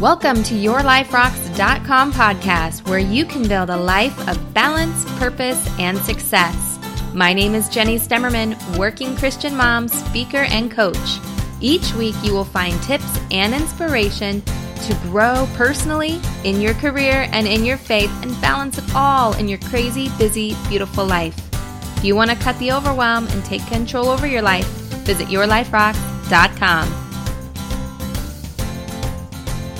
Welcome to YourLifeRocks.com podcast, where you can build a life of balance, purpose, and success. My name is Jenny Stemmerman, working Christian mom, speaker, and coach. Each week, you will find tips and inspiration to grow personally, in your career, and in your faith, and balance it all in your crazy, busy, beautiful life. If you want to cut the overwhelm and take control over your life, visit YourLifeRocks.com.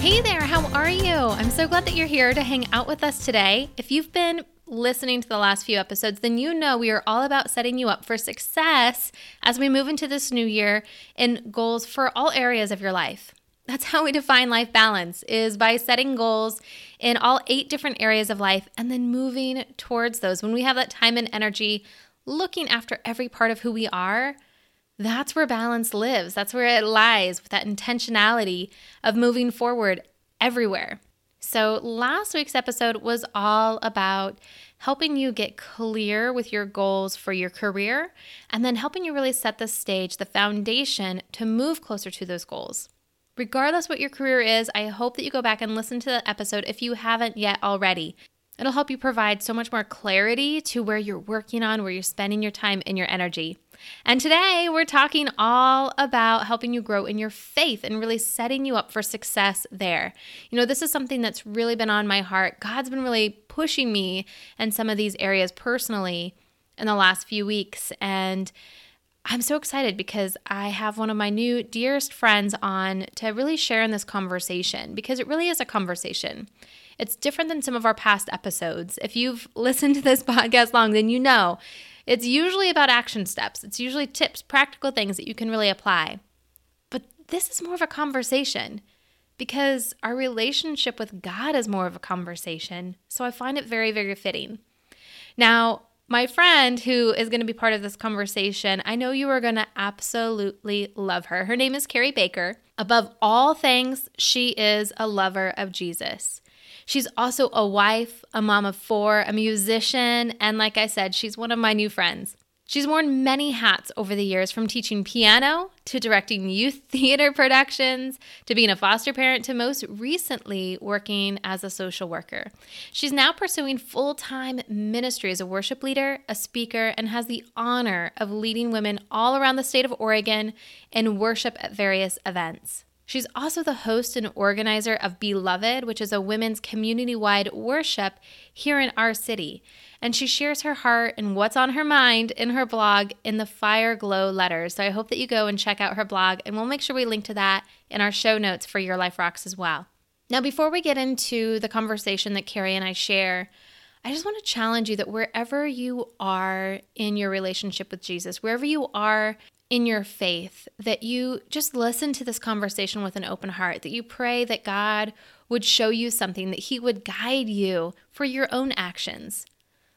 Hey there, how are you? I'm so glad that you're here to hang out with us today. If you've been listening to the last few episodes, then you know we are all about setting you up for success as we move into this new year in goals for all areas of your life. That's how we define life balance is by setting goals in all eight different areas of life and then moving towards those. When we have that time and energy looking after every part of who we are, that's where balance lives. That's where it lies with that intentionality of moving forward everywhere. So, last week's episode was all about helping you get clear with your goals for your career and then helping you really set the stage, the foundation to move closer to those goals. Regardless what your career is, I hope that you go back and listen to the episode if you haven't yet already. It'll help you provide so much more clarity to where you're working on, where you're spending your time and your energy. And today we're talking all about helping you grow in your faith and really setting you up for success there. You know, this is something that's really been on my heart. God's been really pushing me in some of these areas personally in the last few weeks. And I'm so excited because I have one of my new dearest friends on to really share in this conversation because it really is a conversation. It's different than some of our past episodes. If you've listened to this podcast long, then you know it's usually about action steps, it's usually tips, practical things that you can really apply. But this is more of a conversation because our relationship with God is more of a conversation. So I find it very, very fitting. Now, my friend who is going to be part of this conversation, I know you are going to absolutely love her. Her name is Carrie Baker. Above all things, she is a lover of Jesus. She's also a wife, a mom of four, a musician, and like I said, she's one of my new friends. She's worn many hats over the years from teaching piano to directing youth theater productions to being a foster parent to most recently working as a social worker. She's now pursuing full time ministry as a worship leader, a speaker, and has the honor of leading women all around the state of Oregon in worship at various events. She's also the host and organizer of Beloved, which is a women's community wide worship here in our city. And she shares her heart and what's on her mind in her blog in the Fire Glow letters. So I hope that you go and check out her blog, and we'll make sure we link to that in our show notes for Your Life Rocks as well. Now, before we get into the conversation that Carrie and I share, I just want to challenge you that wherever you are in your relationship with Jesus, wherever you are in your faith, that you just listen to this conversation with an open heart, that you pray that God would show you something, that He would guide you for your own actions.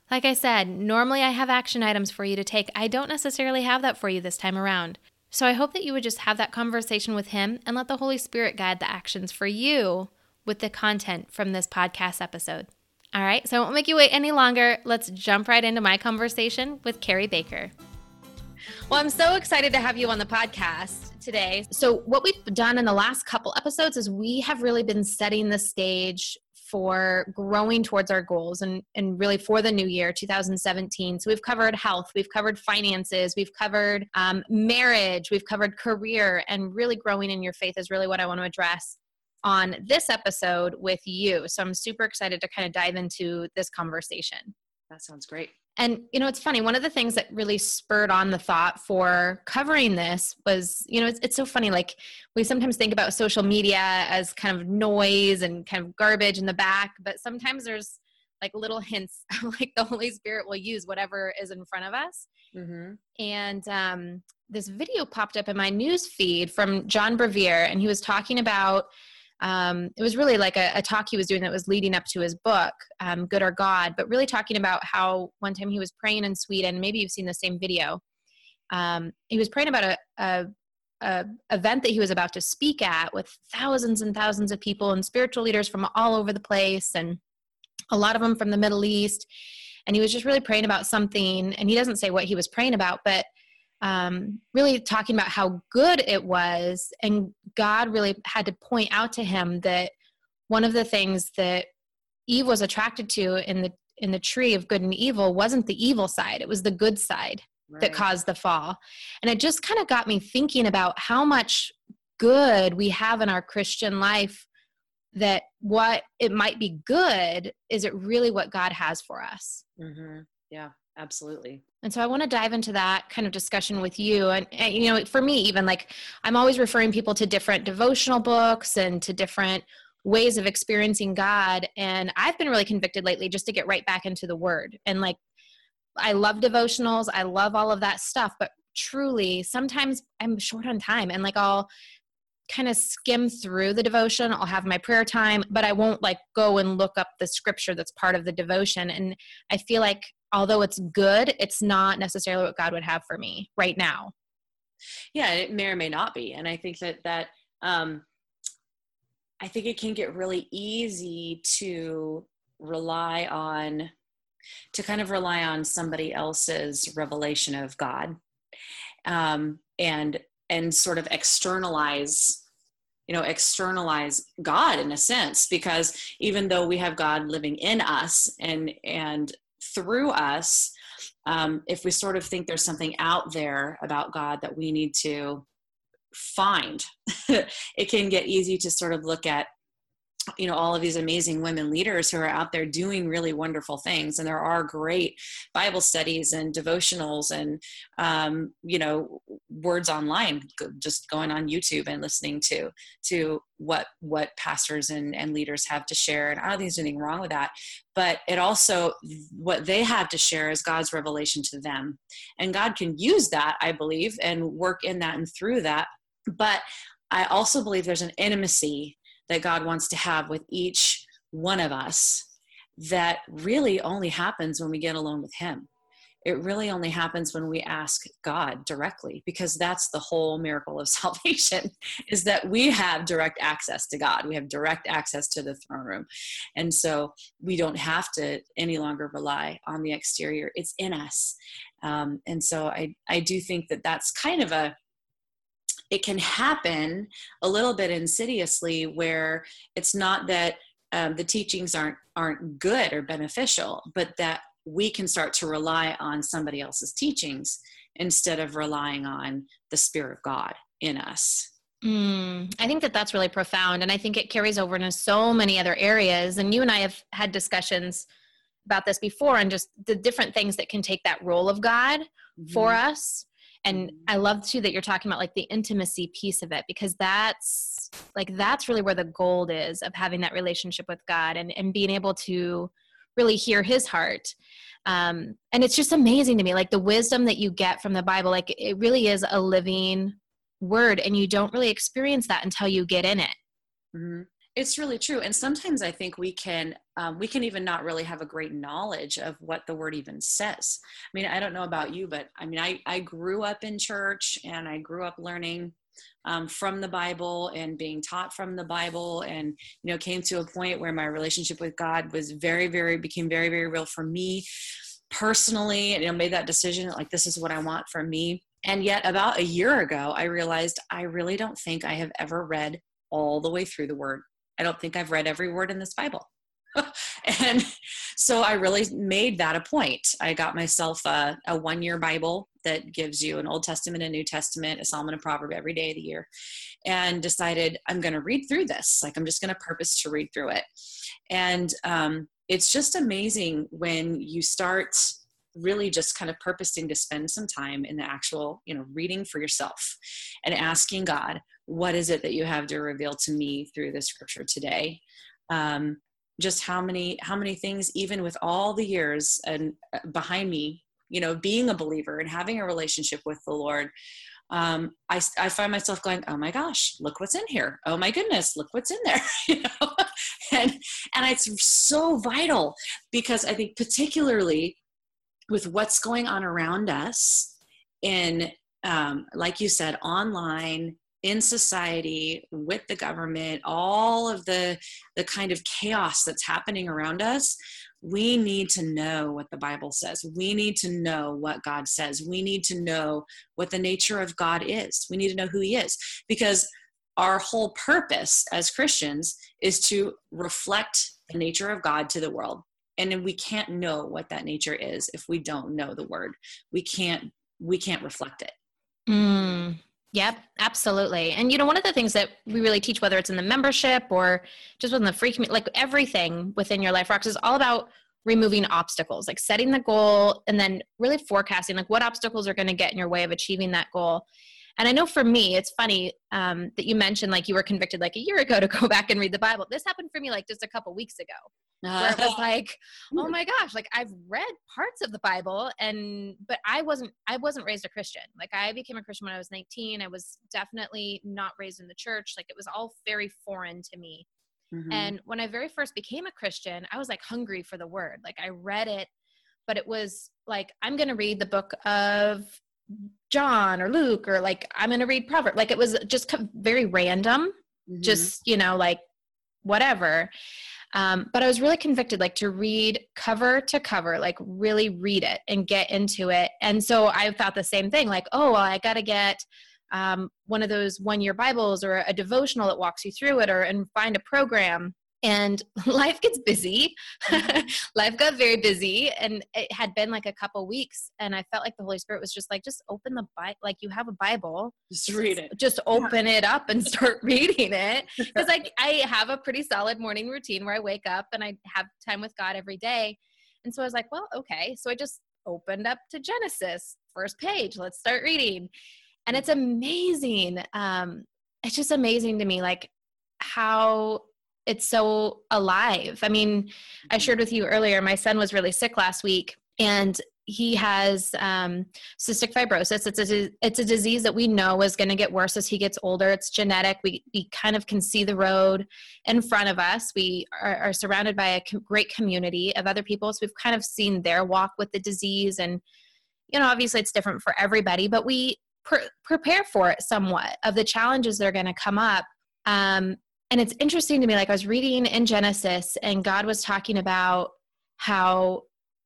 Like I said, normally I have action items for you to take. I don't necessarily have that for you this time around. So I hope that you would just have that conversation with Him and let the Holy Spirit guide the actions for you with the content from this podcast episode. All right, so I won't make you wait any longer. Let's jump right into my conversation with Carrie Baker. Well, I'm so excited to have you on the podcast today. So, what we've done in the last couple episodes is we have really been setting the stage for growing towards our goals and, and really for the new year 2017 so we've covered health we've covered finances we've covered um, marriage we've covered career and really growing in your faith is really what i want to address on this episode with you. So i'm super excited to kind of dive into this conversation. That sounds great and, you know, it's funny. One of the things that really spurred on the thought for covering this was, you know, it's, it's so funny. Like, we sometimes think about social media as kind of noise and kind of garbage in the back, but sometimes there's like little hints like the Holy Spirit will use whatever is in front of us. Mm-hmm. And um, this video popped up in my news feed from John Bevere, and he was talking about um, it was really like a, a, talk he was doing that was leading up to his book, um, Good or God, but really talking about how one time he was praying in Sweden. Maybe you've seen the same video. Um, he was praying about a, a, a, event that he was about to speak at with thousands and thousands of people and spiritual leaders from all over the place, and a lot of them from the Middle East. And he was just really praying about something. And he doesn't say what he was praying about, but um, really talking about how good it was. And God really had to point out to him that one of the things that Eve was attracted to in the in the tree of good and evil wasn't the evil side; it was the good side right. that caused the fall. And it just kind of got me thinking about how much good we have in our Christian life. That what it might be good is it really what God has for us? Mm-hmm. Yeah, absolutely. And so I want to dive into that kind of discussion with you. And, and, you know, for me, even like I'm always referring people to different devotional books and to different ways of experiencing God. And I've been really convicted lately just to get right back into the Word. And like, I love devotionals, I love all of that stuff. But truly, sometimes I'm short on time and like I'll kind of skim through the devotion. I'll have my prayer time, but I won't like go and look up the scripture that's part of the devotion. And I feel like although it's good, it's not necessarily what God would have for me right now. Yeah, it may or may not be. And I think that that um I think it can get really easy to rely on to kind of rely on somebody else's revelation of God. Um and and sort of externalize you know externalize god in a sense because even though we have god living in us and and through us um, if we sort of think there's something out there about god that we need to find it can get easy to sort of look at you know all of these amazing women leaders who are out there doing really wonderful things. And there are great bible studies and devotionals and um, you know words online just going on youtube and listening to to what what pastors and, and leaders have to share. And i don't think there's anything wrong with that. But it also what they have to share is god's revelation to them. And god can use that i believe and work in that and through that. But i also believe there's an intimacy that God wants to have with each one of us that really only happens when we get alone with Him. It really only happens when we ask God directly because that's the whole miracle of salvation is that we have direct access to God. We have direct access to the throne room. And so we don't have to any longer rely on the exterior. It's in us. Um, and so I, I do think that that's kind of a it can happen a little bit insidiously where it's not that um, the teachings aren't aren't good or beneficial but that we can start to rely on somebody else's teachings instead of relying on the spirit of god in us Mm, I think that that's really profound. And I think it carries over into so many other areas. And you and I have had discussions about this before and just the different things that can take that role of God mm-hmm. for us and i love too that you're talking about like the intimacy piece of it because that's like that's really where the gold is of having that relationship with god and, and being able to really hear his heart. Um, and it's just amazing to me like the wisdom that you get from the bible like it really is a living word and you don't really experience that until you get in it. Mm-hmm. It's really true, and sometimes I think we can um, we can even not really have a great knowledge of what the word even says. I mean, I don't know about you, but I mean, I I grew up in church and I grew up learning um, from the Bible and being taught from the Bible, and you know, came to a point where my relationship with God was very, very became very, very real for me personally, and you know, made that decision like this is what I want for me. And yet, about a year ago, I realized I really don't think I have ever read all the way through the Word I don't think I've read every word in this Bible. and so I really made that a point. I got myself a, a one year Bible that gives you an Old Testament, a New Testament, a Psalm, and a proverb every day of the year, and decided I'm going to read through this. Like, I'm just going to purpose to read through it. And um, it's just amazing when you start really just kind of purposing to spend some time in the actual you know reading for yourself and asking god what is it that you have to reveal to me through the scripture today? Um, just how many how many things even with all the years and uh, behind me you know being a believer and having a relationship with the lord um, I, I find myself going oh my gosh look what's in here. Oh my goodness look what's in there. You know? And and it's so vital because i think particularly with what's going on around us in um, like you said online in society with the government all of the the kind of chaos that's happening around us we need to know what the bible says we need to know what god says we need to know what the nature of god is we need to know who he is because our whole purpose as Christians is to reflect the nature of God to the world. And we can't know what that nature is if we don't know the word. We can't we can't reflect it. Mm, yep, absolutely. And you know, one of the things that we really teach, whether it's in the membership or just within the free community, like everything within your life rocks is all about removing obstacles, like setting the goal and then really forecasting like what obstacles are going to get in your way of achieving that goal. And I know for me, it's funny um, that you mentioned like you were convicted like a year ago to go back and read the Bible. This happened for me like just a couple weeks ago, where it was like, oh my gosh, like I've read parts of the Bible, and but I wasn't I wasn't raised a Christian. Like I became a Christian when I was 19. I was definitely not raised in the church. Like it was all very foreign to me. Mm-hmm. And when I very first became a Christian, I was like hungry for the word. Like I read it, but it was like, I'm going to read the book of John or Luke, or like, I'm going to read Proverbs. Like it was just very random, mm-hmm. just, you know, like whatever. Um, but I was really convicted, like to read cover to cover, like really read it and get into it. And so I thought the same thing, like, oh, well, I got to get um, one of those one year Bibles or a devotional that walks you through it or and find a program. And life gets busy. life got very busy, and it had been like a couple weeks. And I felt like the Holy Spirit was just like, just open the Bible. Like you have a Bible, just read it. Just open it up and start reading it. Because like I have a pretty solid morning routine where I wake up and I have time with God every day. And so I was like, well, okay. So I just opened up to Genesis, first page. Let's start reading and it's amazing um it's just amazing to me like how it's so alive i mean i shared with you earlier my son was really sick last week and he has um, cystic fibrosis. It's a it's a disease that we know is going to get worse as he gets older. It's genetic. We we kind of can see the road in front of us. We are, are surrounded by a great community of other people, so we've kind of seen their walk with the disease. And you know, obviously, it's different for everybody, but we pre- prepare for it somewhat of the challenges that are going to come up. Um, and it's interesting to me, like I was reading in Genesis, and God was talking about how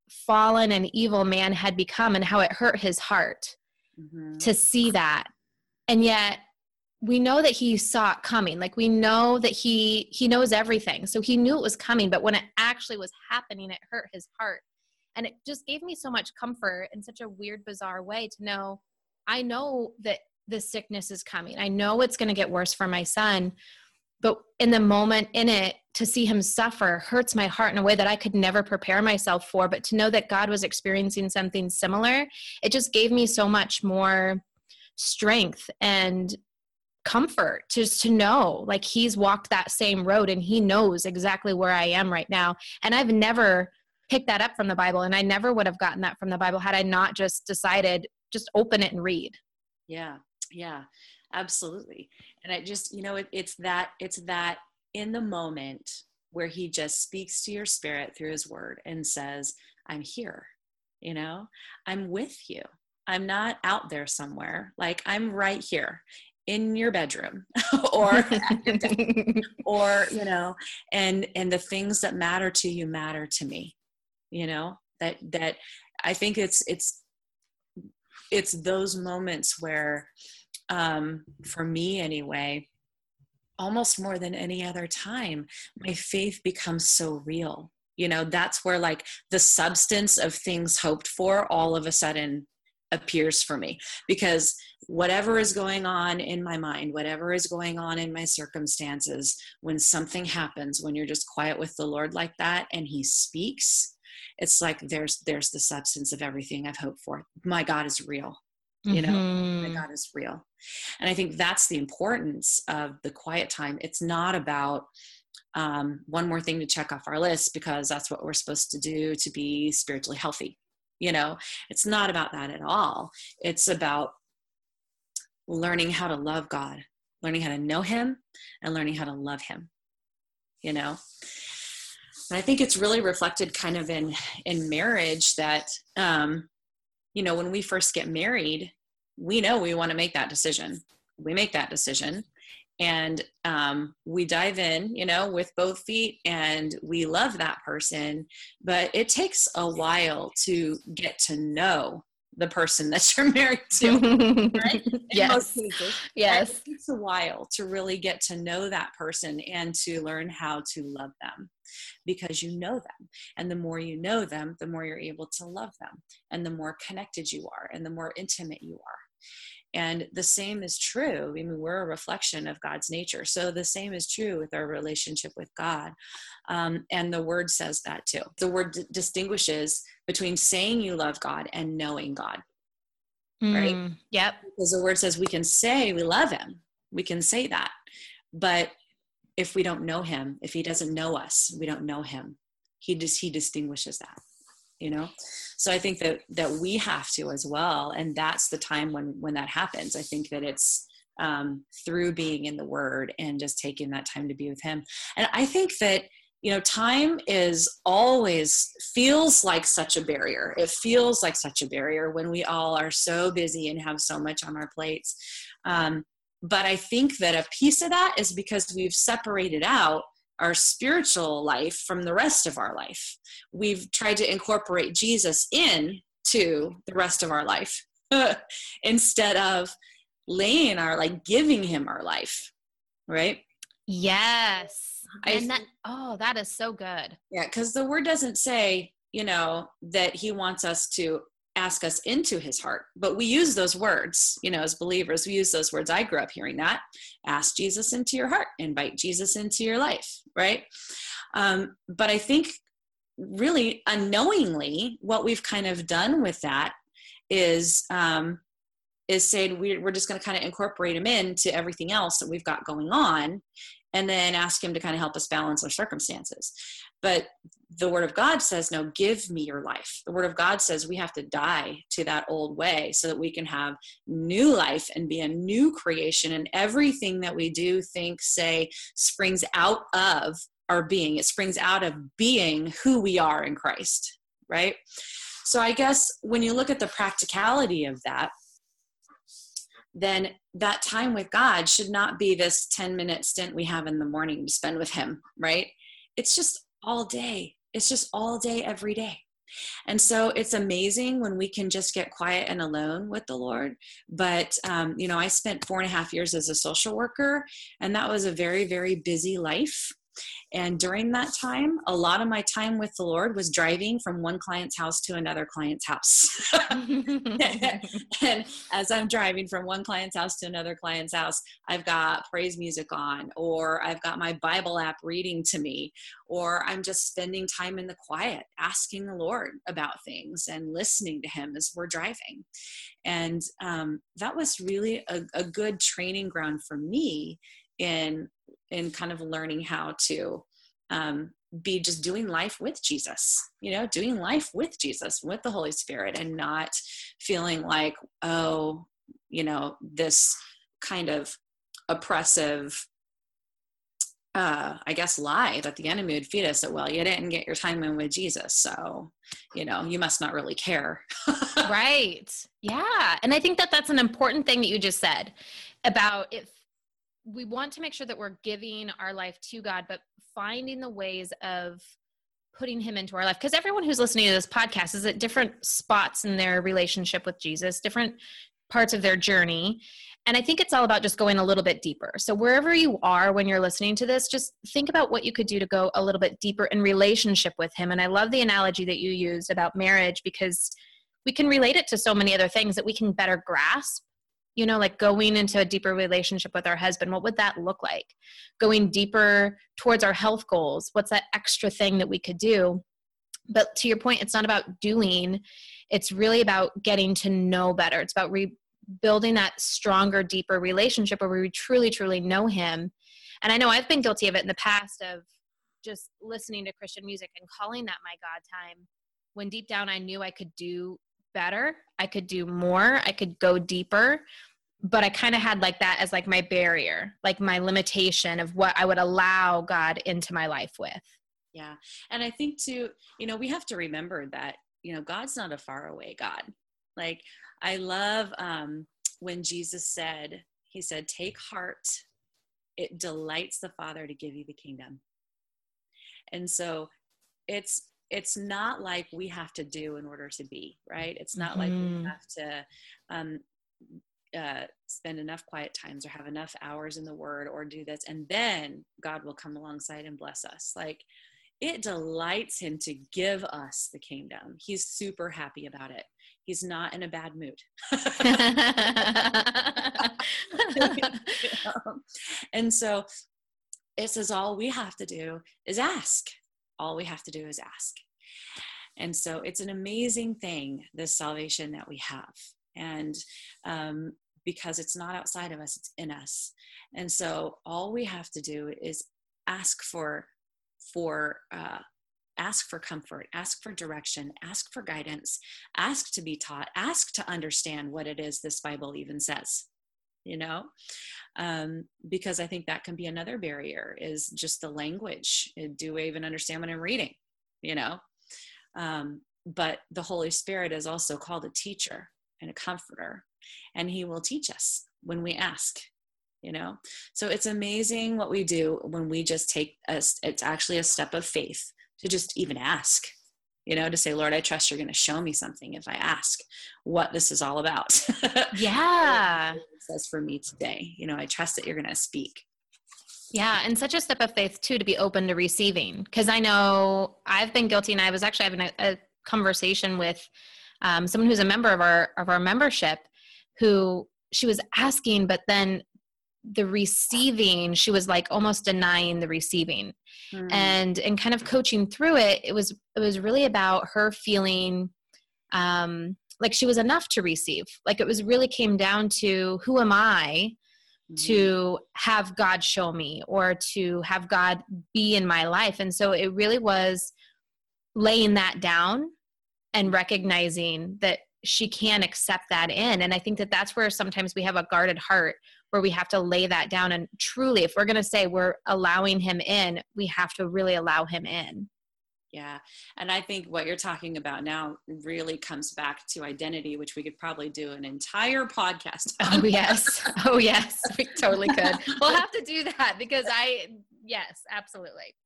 fallen and evil man had become and how it hurt his heart mm-hmm. to see that. And yet, we know that he saw it coming like we know that he he knows everything so he knew it was coming but when it actually was happening it hurt his heart and it just gave me so much comfort in such a weird bizarre way to know I know that the sickness is coming. I know it's going to get worse for my son. But in the moment in it, to see him suffer hurts my heart in a way that I could never prepare myself for. But to know that God was experiencing something similar, it just gave me so much more strength and comfort just to know like he's walked that same road and he knows exactly where I am right now. And I've never picked that up from the Bible. And I never would have gotten that from the Bible had I not just decided just open it and read yeah yeah absolutely. And i just you know it, it's that it's that in the moment where he just speaks to your spirit through his word and says i'm here you know? I'm with you. I'm not out there somewhere. Like i'm right here in your bedroom. Or or you know and and the things that matter to you matter to me you know? That that i think it's it's it's those moments where um, for me anyway almost more than any other time my faith becomes so real. You know that's where like the substance of things hoped for all of a sudden appears for me. Because whatever is going on in my mind whatever is going on in my circumstances when something happens when you're just quiet with the lord like that and he speaks it's like there's there's the substance of everything i've hoped for. My god is real you know mm-hmm. my god is real. And i think that's the importance of the quiet time. It's not about um, one more thing to check off our list because that's what we're supposed to do to be spiritually healthy you know? It's not about that at all. It's about learning how to love god learning how to know him and learning how to love him you know? And I think it's really reflected kind of in in marriage that um, you know when we first get married, we know we want to make that decision. We make that decision, and um, we dive in, you know, with both feet, and we love that person. But it takes a while to get to know the person that you're married to, right? yes. Yes. it takes a while to really get to know that person and to learn how to love them because you know them. And the more you know them, the more you're able to love them and the more connected you are and the more intimate you are. And the same is true. I mean, we're a reflection of God's nature. So the same is true with our relationship with God. Um, and the word says that too. The word d- distinguishes between saying you love God and knowing God. Mm, right? Yep. Because the word says we can say we love him. We can say that. But if we don't know him, if he doesn't know us, we don't know him. He just he distinguishes that you know? So i think that that we have to as well and that's the time when when that happens. I think that it's um, through being in the word and just taking that time to be with him. And i think that you know time is always feels like such a barrier. It feels like such a barrier when we all are so busy and have so much on our plates. Um, but i think that a piece of that is because we've separated out our spiritual life from the rest of our life. We've tried to incorporate Jesus in to the rest of our life instead of laying our like giving him our life, right? Yes. I, and that oh, that is so good. Yeah, cuz the word doesn't say, you know, that he wants us to ask us into his heart. But we use those words, you know, as believers, we use those words. I grew up hearing that ask Jesus into your heart, invite Jesus into your life, right? Um, but I think really unknowingly, what we've kind of done with that is. Um, is saying we're just going to kind of incorporate him into everything else that we've got going on and then ask him to kind of help us balance our circumstances but the word of God says, no, give me your life. The word of God says we have to die to that old way so that we can have new life and be a new creation. And everything that we do, think, say, springs out of our being. It springs out of being who we are in Christ, right? So I guess when you look at the practicality of that, then that time with God should not be this 10 minute stint we have in the morning to spend with Him, right? It's just all day. It's just all day, every day. And so it's amazing when we can just get quiet and alone with the Lord. But, um, you know, I spent four and a half years as a social worker, and that was a very, very busy life. And during that time, a lot of my time with the Lord was driving from one client's house to another client's house. and as I'm driving from one client's house to another client's house, I've got praise music on, or I've got my Bible app reading to me, or I'm just spending time in the quiet, asking the Lord about things and listening to Him as we're driving. And um, that was really a, a good training ground for me in in kind of learning how to um, be just doing life with Jesus, you know, doing life with Jesus, with the Holy Spirit, and not feeling like, oh, you know, this kind of oppressive, uh, I guess, lie that the enemy would feed us that, well, you didn't get your time in with Jesus. So, you know, you must not really care. right. Yeah. And I think that that's an important thing that you just said about if we want to make sure that we're giving our life to God, but finding the ways of putting him into our life because everyone who's listening to this podcast is at different spots in their relationship with Jesus, different parts of their journey. And I think it's all about just going a little bit deeper. So, wherever you are when you're listening to this, just think about what you could do to go a little bit deeper in relationship with Him. And I love the analogy that you used about marriage because we can relate it to so many other things that we can better grasp you know like going into a deeper relationship with our husband what would that look like? Going deeper towards our health goals what's that extra thing that we could do? But to your point it's not about doing it's really about getting to know better. It's about rebuilding that stronger deeper relationship where we truly truly know him. And i know i've been guilty of it in the past of just listening to christian music and calling that my god time when deep down i knew i could do better. I could do more. I could go deeper. But i kind of had like that as like my barrier like my limitation of what i would allow god into my life with. Yeah. And i think too you know we have to remember that you know god's not a faraway god. Like i love um when jesus said he said take heart. It delights the father to give you the kingdom. And so it's it's not like we have to do in order to be right? It's not mm-hmm. like we mm-hmm. have to um, uh, spend enough quiet times or have enough hours in the word or do this and then god will come alongside and bless us. Like it delights him to give us the kingdom. He's super happy about it. He's not in a bad mood. And so it says all we have to do is ask all we have to do is ask. And so it's an amazing thing this salvation that we have. And um, because it's not outside of us, it's in us. And so all we have to do is ask for for uh, ask for comfort ask for direction ask for guidance ask to be taught ask to understand what it is this bible even says you know? Um, because i think that can be another barrier is just the language. Do i even understand what i'm reading you know? Um, but the holy spirit is also called a teacher and a comforter and he will teach us when we ask you know? So it's amazing what we do when we just take us it's actually a step of faith to just even ask you know to say lord i trust you're going to show me something if i ask what this is all about. Yeah. Says for me today. You know i trust that you're going to speak. Yeah, and such a step of faith too to be open to receiving. Because I know I've been guilty, and I was actually having a, a conversation with um, someone who's a member of our of our membership, who she was asking, but then the receiving, she was like almost denying the receiving. Mm. And and kind of coaching through it, it was it was really about her feeling um like she was enough to receive. Like it was really came down to who am I mm. to have God show me or to have God be in my life. And so it really was laying that down and recognizing that she can accept that in and i think that that's where sometimes we have a guarded heart where we have to lay that down. And truly if we're going to say we're allowing him in we have to really allow him in. Yeah. And i think what you're talking about now really comes back to identity which we could probably do an entire podcast on. oh yes. Oh yes. We totally could. We'll have to do that because i yes absolutely.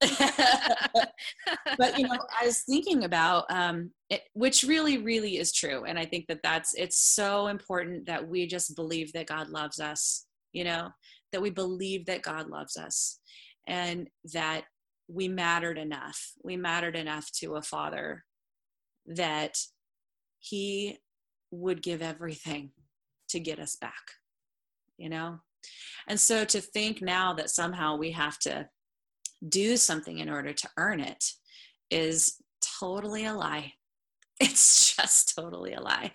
But you know i was thinking about um, it, which really really is true. And i think that that's it's so important that we just believe that god loves us you know that we believe that god loves us and that we mattered enough we mattered enough to a father that he would give everything to get us back you know and so to think now that somehow we have to do something in order to earn it is totally a lie. It's just totally a lie.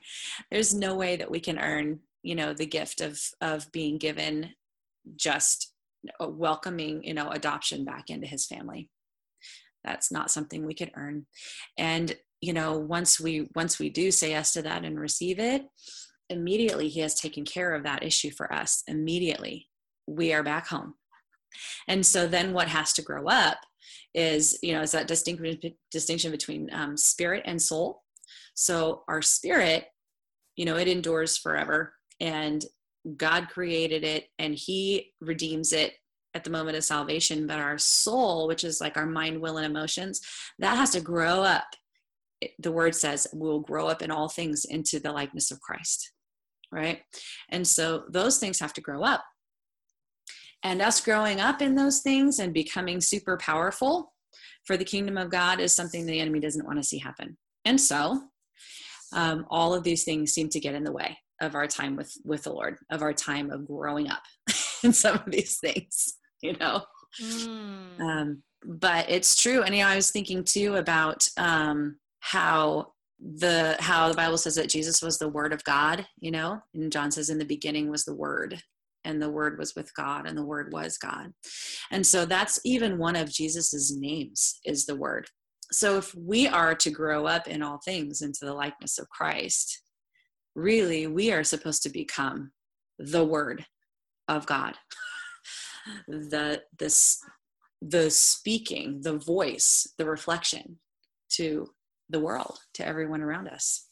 There's no way that we can earn, you know, the gift of of being given just welcoming, you know, adoption back into his family. That's not something we could earn. And you know, once we once we do say yes to that and receive it, immediately he has taken care of that issue for us. Immediately, we are back home and so then what has to grow up is you know is that distinction distinction between um, spirit and soul so our spirit you know it endures forever and god created it and he redeems it at the moment of salvation. But our soul which is like our mind will and emotions that has to grow up. The word says we'll grow up in all things into the likeness of christ right? And so those things have to grow up. And us growing up in those things and becoming super powerful for the kingdom of God is something the enemy doesn't want to see happen. And so, um, all of these things seem to get in the way of our time with with the Lord, of our time of growing up in some of these things, you know. Mm. Um, but it's true, and you know, I was thinking too about um, how the how the Bible says that Jesus was the Word of God, you know, and John says in the beginning was the Word, and the word was with god and the word was god and so that's even one of jesus's names is the word so if we are to grow up in all things into the likeness of christ really we are supposed to become the word of god the this the speaking the voice the reflection to the world to everyone around us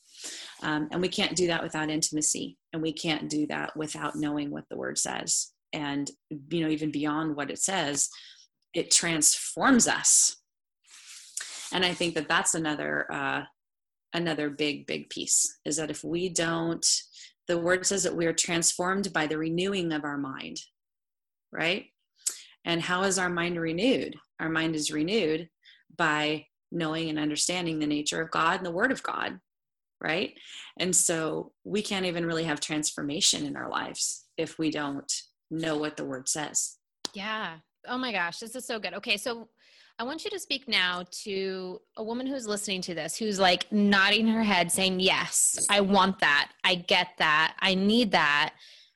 um, and we can't do that without intimacy, and we can't do that without knowing what the word says. And, you know, even beyond what it says, it transforms us. and i think that that's another uh, another big big piece is that if we don't the word says that we are transformed by the renewing of our mind right? And how is our mind renewed? Our mind is renewed by knowing and understanding the nature of god and the word of god right? And so we can't even really have transformation in our lives if we don't know what the word says. Yeah. Oh my gosh this is so good. Okay so I want you to speak now to a woman who's listening to this, who's like nodding her head, saying, Yes, I want that. I get that. I need that.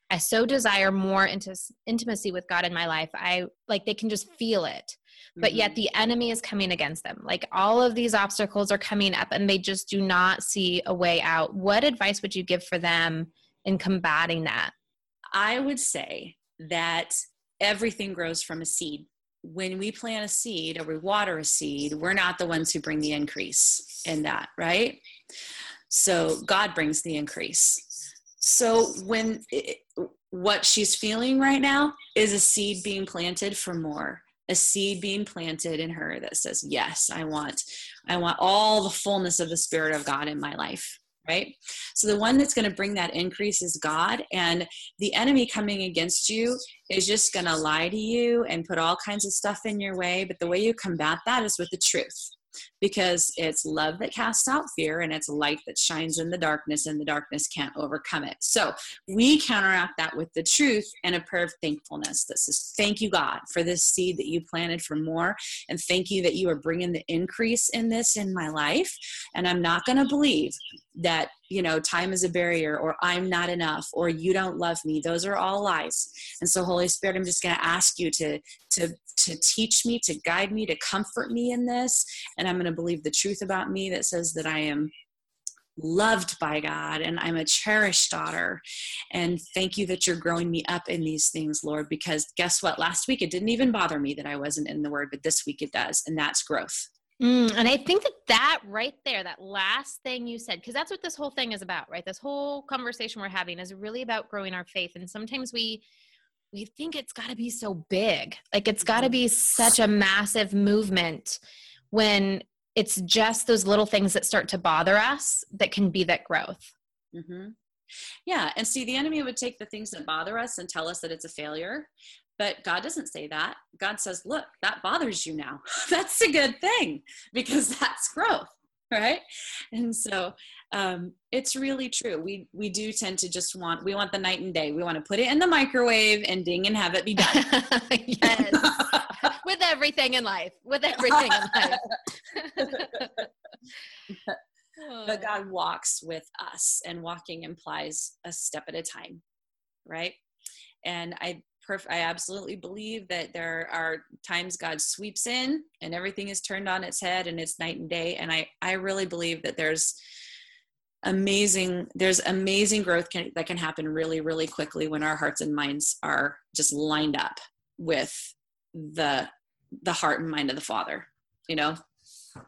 I so desire more into intimacy with God in my life. I like they can just feel it. But yet mm-hmm. the enemy is coming against them. Like all of these obstacles are coming up and they just do not see a way out. What advice would you give for them in combating that? I would say that everything grows from a seed when we plant a seed or we water a seed, we're not the ones who bring the increase in that, right? So God brings the increase. So when it, what she's feeling right now is a seed being planted for more a seed being planted in her that says yes i want i want all the fullness of the spirit of god in my life right? So the one that's going to bring that increase is God. And the enemy coming against you is just going to lie to you and put all kinds of stuff in your way. But the way you combat that is with the truth because it's love that casts out fear and it's light that shines in the darkness and the darkness can't overcome it. So we counteract that with the truth and a prayer of thankfulness that says, Thank you, God, for this seed that you planted for more. And thank you that you are bringing the increase in this in my life. And I'm not going to believe that you know time is a barrier or i'm not enough or you don't love me those are all lies and so holy spirit i'm just going to ask you to to to teach me to guide me to comfort me in this and i'm going to believe the truth about me that says that i am loved by God and I'm a cherished daughter. And thank you that you're growing me up in these things, Lord, because guess what? Last week it didn't even bother me that I wasn't in the word, but this week it does. And that's growth. Mm, and I think that that right there, that last thing you said, because that's what this whole thing is about, right? This whole conversation we're having is really about growing our faith. And sometimes we we think it's got to be so big, like it's got to be such a massive movement, when it's just those little things that start to bother us that can be that growth. Mm-hmm. Yeah, and see, the enemy would take the things that bother us and tell us that it's a failure. But God doesn't say that. God says, look, that bothers you now. that's a good thing because that's growth, right? And so um, it's really true. We we do tend to just want we want the night and day. We want to put it in the microwave and ding and have it be done. yes. with everything in life. With everything in life. but God walks with us, and walking implies a step at a time, right? And I perf- I absolutely believe that there are times God sweeps in and everything is turned on its head and it's night and day. And I, I really believe that there's amazing there's amazing growth can, that can happen really really quickly when our hearts and minds are just lined up with the the heart and mind of the father you know?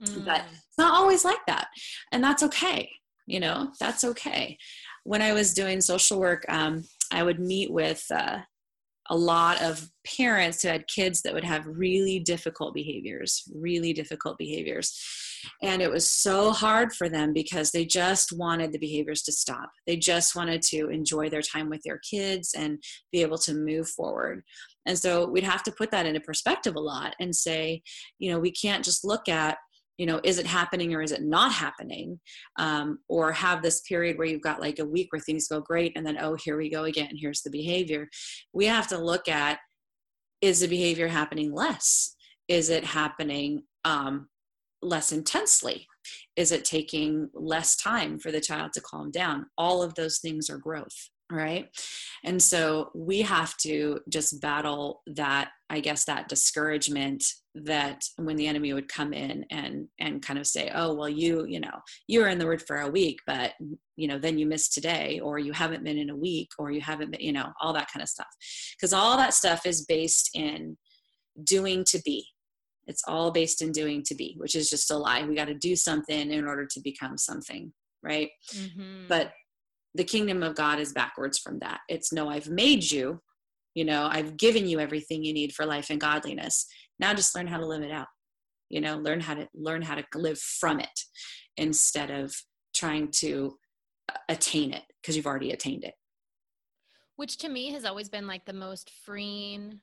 Mm. but it's not always like that and that's okay you know? That's okay. When i was doing social work um, i would meet with uh, a lot of parents who had kids that would have really difficult behaviors, really difficult behaviors. And it was so hard for them because they just wanted the behaviors to stop. They just wanted to enjoy their time with their kids and be able to move forward. And so we'd have to put that into perspective a lot and say, you know, we can't just look at you know is it happening or is it not happening? Um, or have this period where you've got like a week where things go great and then oh here we go again here's the behavior. We have to look at is the behavior happening less? Is it happening um, less intensely? Is it taking less time for the child to calm down? All of those things are growth right? And so we have to just battle that i guess that discouragement that when the enemy would come in and and kind of say oh well you you know you were in the word for a week but you know then you missed today or you haven't been in a week or you haven't been you know all that kind of stuff. Because all that stuff is based in doing to be. It's all based in doing to be which is just a lie. We got to do something in order to become something right? Mm-hmm. but the kingdom of god is backwards from that. It's no i've made you you know i've given you everything you need for life and godliness now just learn how to live it out you know learn how to learn how to live from it instead of trying to uh, attain it because you've already attained it which to me has always been like the most freeing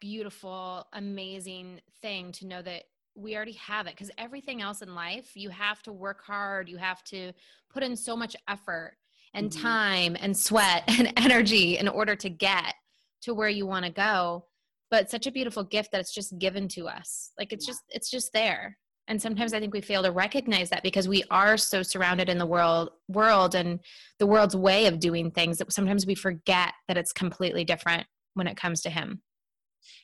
beautiful amazing thing to know that we already have it because everything else in life you have to work hard you have to put in so much effort and mm-hmm. time and sweat and energy in order to get to where you want to go but such a beautiful gift that it's just given to us. Like it's yeah. just it's just there. And sometimes i think we fail to recognize that because we are so surrounded in the world world and the world's way of doing things that sometimes we forget that it's completely different when it comes to him.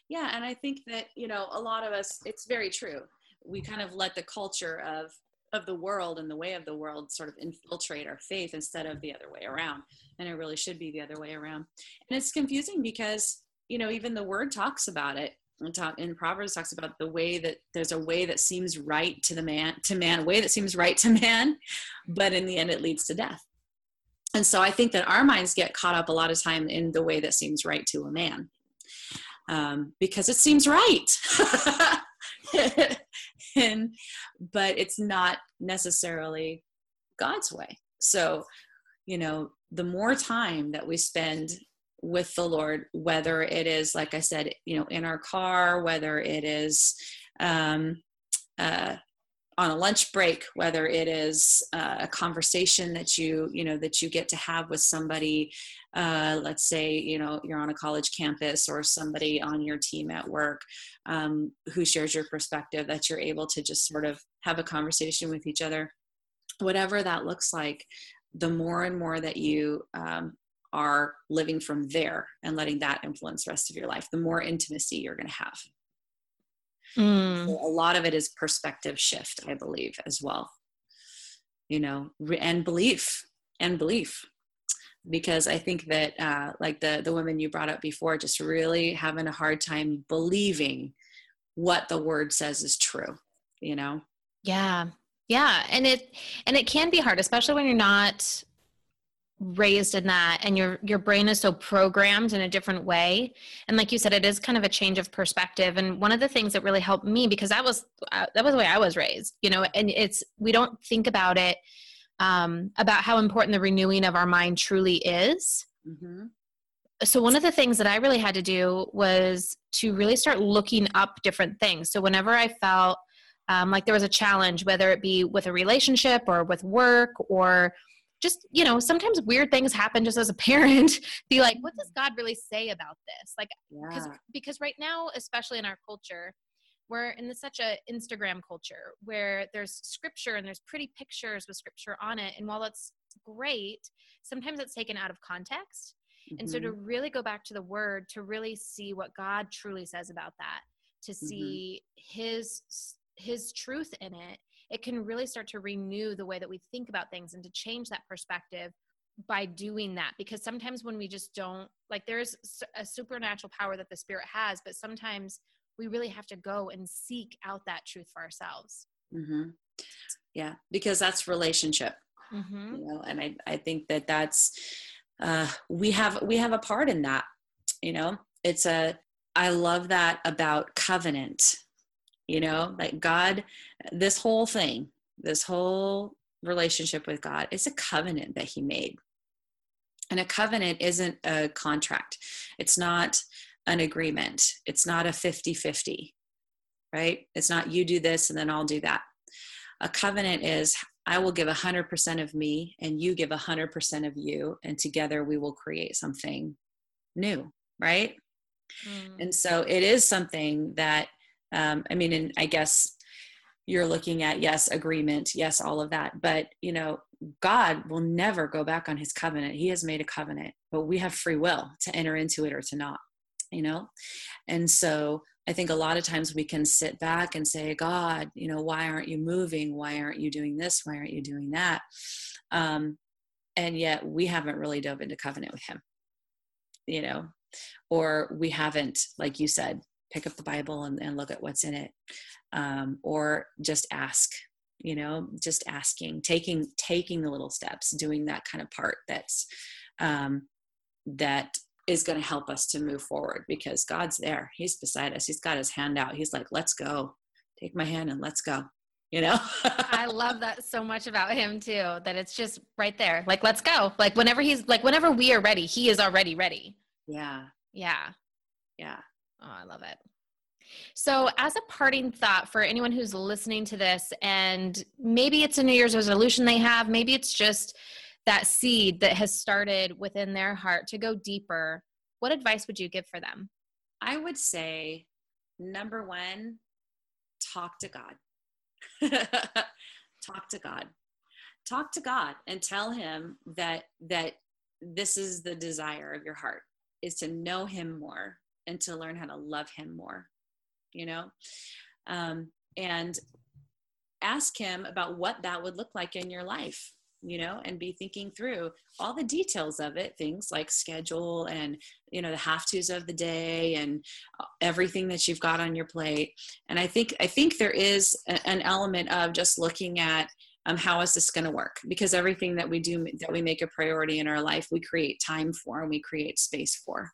Yeah and i think that you know a lot of us it's very true. We kind of let the culture of of the world and the way of the world sort of infiltrate our faith instead of the other way around. And it really should be the other way around. And it's confusing because you know even the word talks about it. Talk in proverbs talks about the way that there's a way that seems right to the man to man a way that seems right to man but in the end it leads to death. And so i think that our minds get caught up a lot of time in the way that seems right to a man um, because it seems right. And but it's not necessarily god's way. So you know the more time that we spend with the lord whether it is like i said you know in our car whether it is um, uh, on a lunch break whether it is uh, a conversation that you you know that you get to have with somebody uh, let's say you know you're on a college campus or somebody on your team at work um, who shares your perspective that you're able to just sort of have a conversation with each other. Whatever that looks like the more and more that you um, are living from there and letting that influence the rest of your life the more intimacy you're going to have mm. so a lot of it is perspective shift i believe as well you know and belief and belief because I think that uh, like the the women you brought up before, just really having a hard time believing what the word says is true. You know. Yeah, yeah, and it and it can be hard, especially when you're not raised in that and your your brain is so programmed in a different way and like you said it is kind of a change of perspective and one of the things that really helped me because that was uh, that was the way I was raised you know and it's we don't think about it um, about how important the renewing of our mind truly is. Mm-hmm. So, one of the things that I really had to do was to really start looking up different things. So, whenever I felt um, like there was a challenge, whether it be with a relationship or with work or just, you know, sometimes weird things happen just as a parent. be like, what does God really say about this? Like, yeah. because right now, especially in our culture, we're in the, such a instagram culture where there's scripture and there's pretty pictures with scripture on it and while that's great sometimes it's taken out of context mm-hmm. and so to mm-hmm. really go back to the word to really see what god truly says about that to mm-hmm. see mm-hmm. his his truth in it it can really start to renew the way that we think about things and to change that perspective by doing that because sometimes when we just don't like there's a supernatural power that the spirit has but sometimes we really have to go and seek out that truth for ourselves mm-hmm. yeah because that's relationship mm-hmm. you know and i i think that that's uh we have we have a part in that you know it's a i love that about covenant you know like god this whole thing this whole relationship with god is a covenant that he made and a covenant isn't a contract it's not an agreement. It's not a 50 50, right? It's not you do this and then I'll do that. A covenant is I will give 100% of me and you give 100% of you, and together we will create something new, right? Mm. And so it is something that, um, I mean, and I guess you're looking at, yes, agreement, yes, all of that. But, you know, God will never go back on his covenant. He has made a covenant, but we have free will to enter into it or to not you know and so i think a lot of times we can sit back and say god you know why aren't you moving why aren't you doing this why aren't you doing that um, and yet we haven't really dove into covenant with him you know or we haven't like you said pick up the bible and, and look at what's in it um, or just ask you know just asking taking taking the little steps doing that kind of part that's um, that is going to help us to move forward because God's there. He's beside us. He's got his hand out. He's like, let's go. take my hand and let's go you know i love that so much about him too that it's just right there like let's go like whenever he's like whenever we are ready he is already ready yeah yeah yeah oh i love it so, as a parting thought for anyone who's listening to this, and maybe it's a New Year's resolution they have, maybe it's just that seed that has started within their heart to go deeper, what advice would you give for them? I would say number one, talk to God. talk to God. Talk to God and tell him that that this is the desire of your heart is to know him more and to learn how to love him more. You know? Um, and ask him about what that would look like in your life you know and be thinking through all the details of it things like schedule and you know the have to's of the day and uh, everything that you've got on your plate and i think i think there is an element of just looking at um, how is this going to work? Because everything that we do that we make a priority in our life we create time for and we create space for.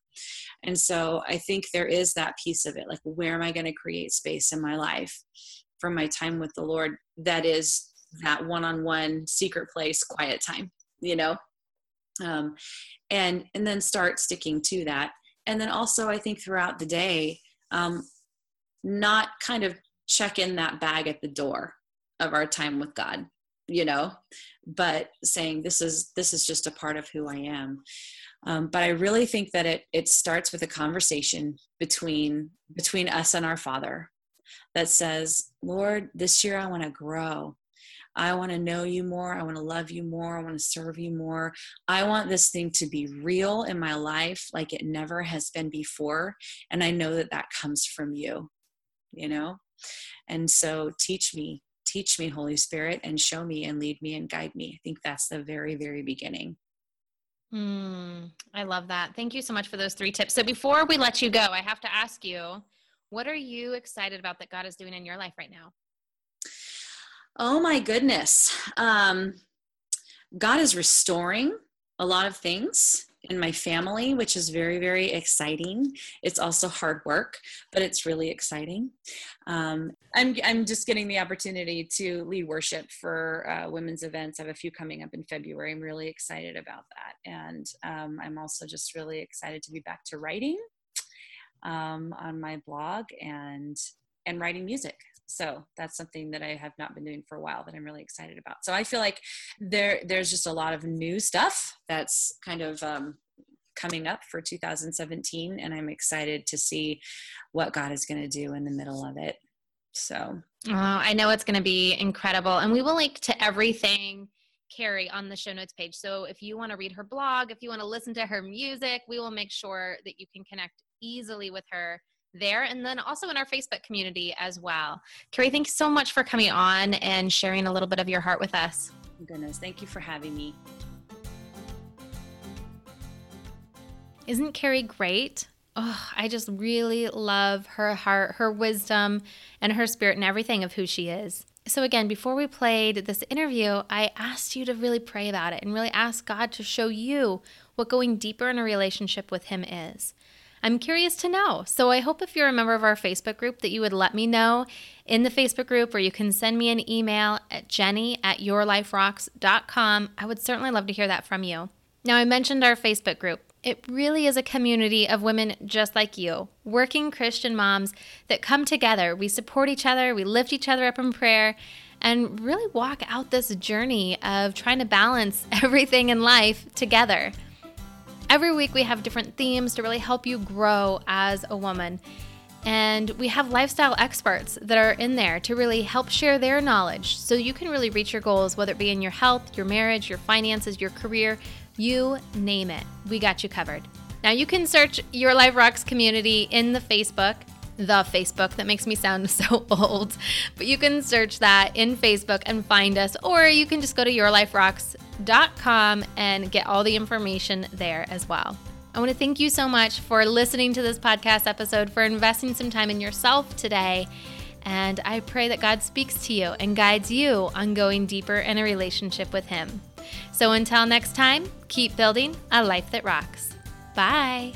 And so i think there is that piece of it like where am i going to create space in my life for my time with the lord that is that one-on-one secret place quiet time you know? Um, and and then start sticking to that. And then also i think throughout the day um, not kind of check in that bag at the door of our time with god you know but saying this is this is just a part of who i am um, but i really think that it it starts with a conversation between between us and our father that says lord this year i want to grow I want to know you more. I want to love you more. I want to serve you more. I want this thing to be real in my life like it never has been before. And I know that that comes from you, you know? And so teach me, teach me, Holy Spirit, and show me and lead me and guide me. I think that's the very, very beginning. Mm, I love that. Thank you so much for those three tips. So before we let you go, I have to ask you, what are you excited about that God is doing in your life right now? Oh my goodness. Um, God is restoring a lot of things in my family, which is very, very exciting. It's also hard work, but it's really exciting. Um, I'm, I'm just getting the opportunity to lead worship for uh, women's events. I have a few coming up in February. I'm really excited about that. And um, I'm also just really excited to be back to writing um, on my blog and and writing music so that's something that i have not been doing for a while that i'm really excited about. So i feel like there there's just a lot of new stuff that's kind of um, coming up for 2017 and i'm excited to see what god is going to do in the middle of it. So. Oh, i know it's going to be incredible and we will link to everything Carrie on the show notes page. So if you want to read her blog, if you want to listen to her music, we will make sure that you can connect easily with her there and then also in our Facebook community as well. Carrie, thanks so much for coming on and sharing a little bit of your heart with us. Oh, goodness, thank you for having me. Isn't Carrie great? Oh, I just really love her heart, her wisdom, and her spirit and everything of who she is. So, again, before we played this interview, I asked you to really pray about it and really ask God to show you what going deeper in a relationship with Him is. I'm curious to know. So I hope if you're a member of our Facebook group that you would let me know in the Facebook group or you can send me an email at jenny at yourliferocks.com. I would certainly love to hear that from you. Now, I mentioned our Facebook group. It really is a community of women just like you, working Christian moms that come together. We support each other, we lift each other up in prayer, and really walk out this journey of trying to balance everything in life together. Every week, we have different themes to really help you grow as a woman. And we have lifestyle experts that are in there to really help share their knowledge so you can really reach your goals, whether it be in your health, your marriage, your finances, your career, you name it. We got you covered. Now, you can search Your Life Rocks community in the Facebook the Facebook. That makes me sound so old. But you can search that in Facebook and find us, or you can just go to yourliferocks.com and get all the information there as well. I want to thank you so much for listening to this podcast episode, for investing some time in yourself today. And I pray that God speaks to you and guides you on going deeper in a relationship with Him. So until next time, keep building a life that rocks. Bye.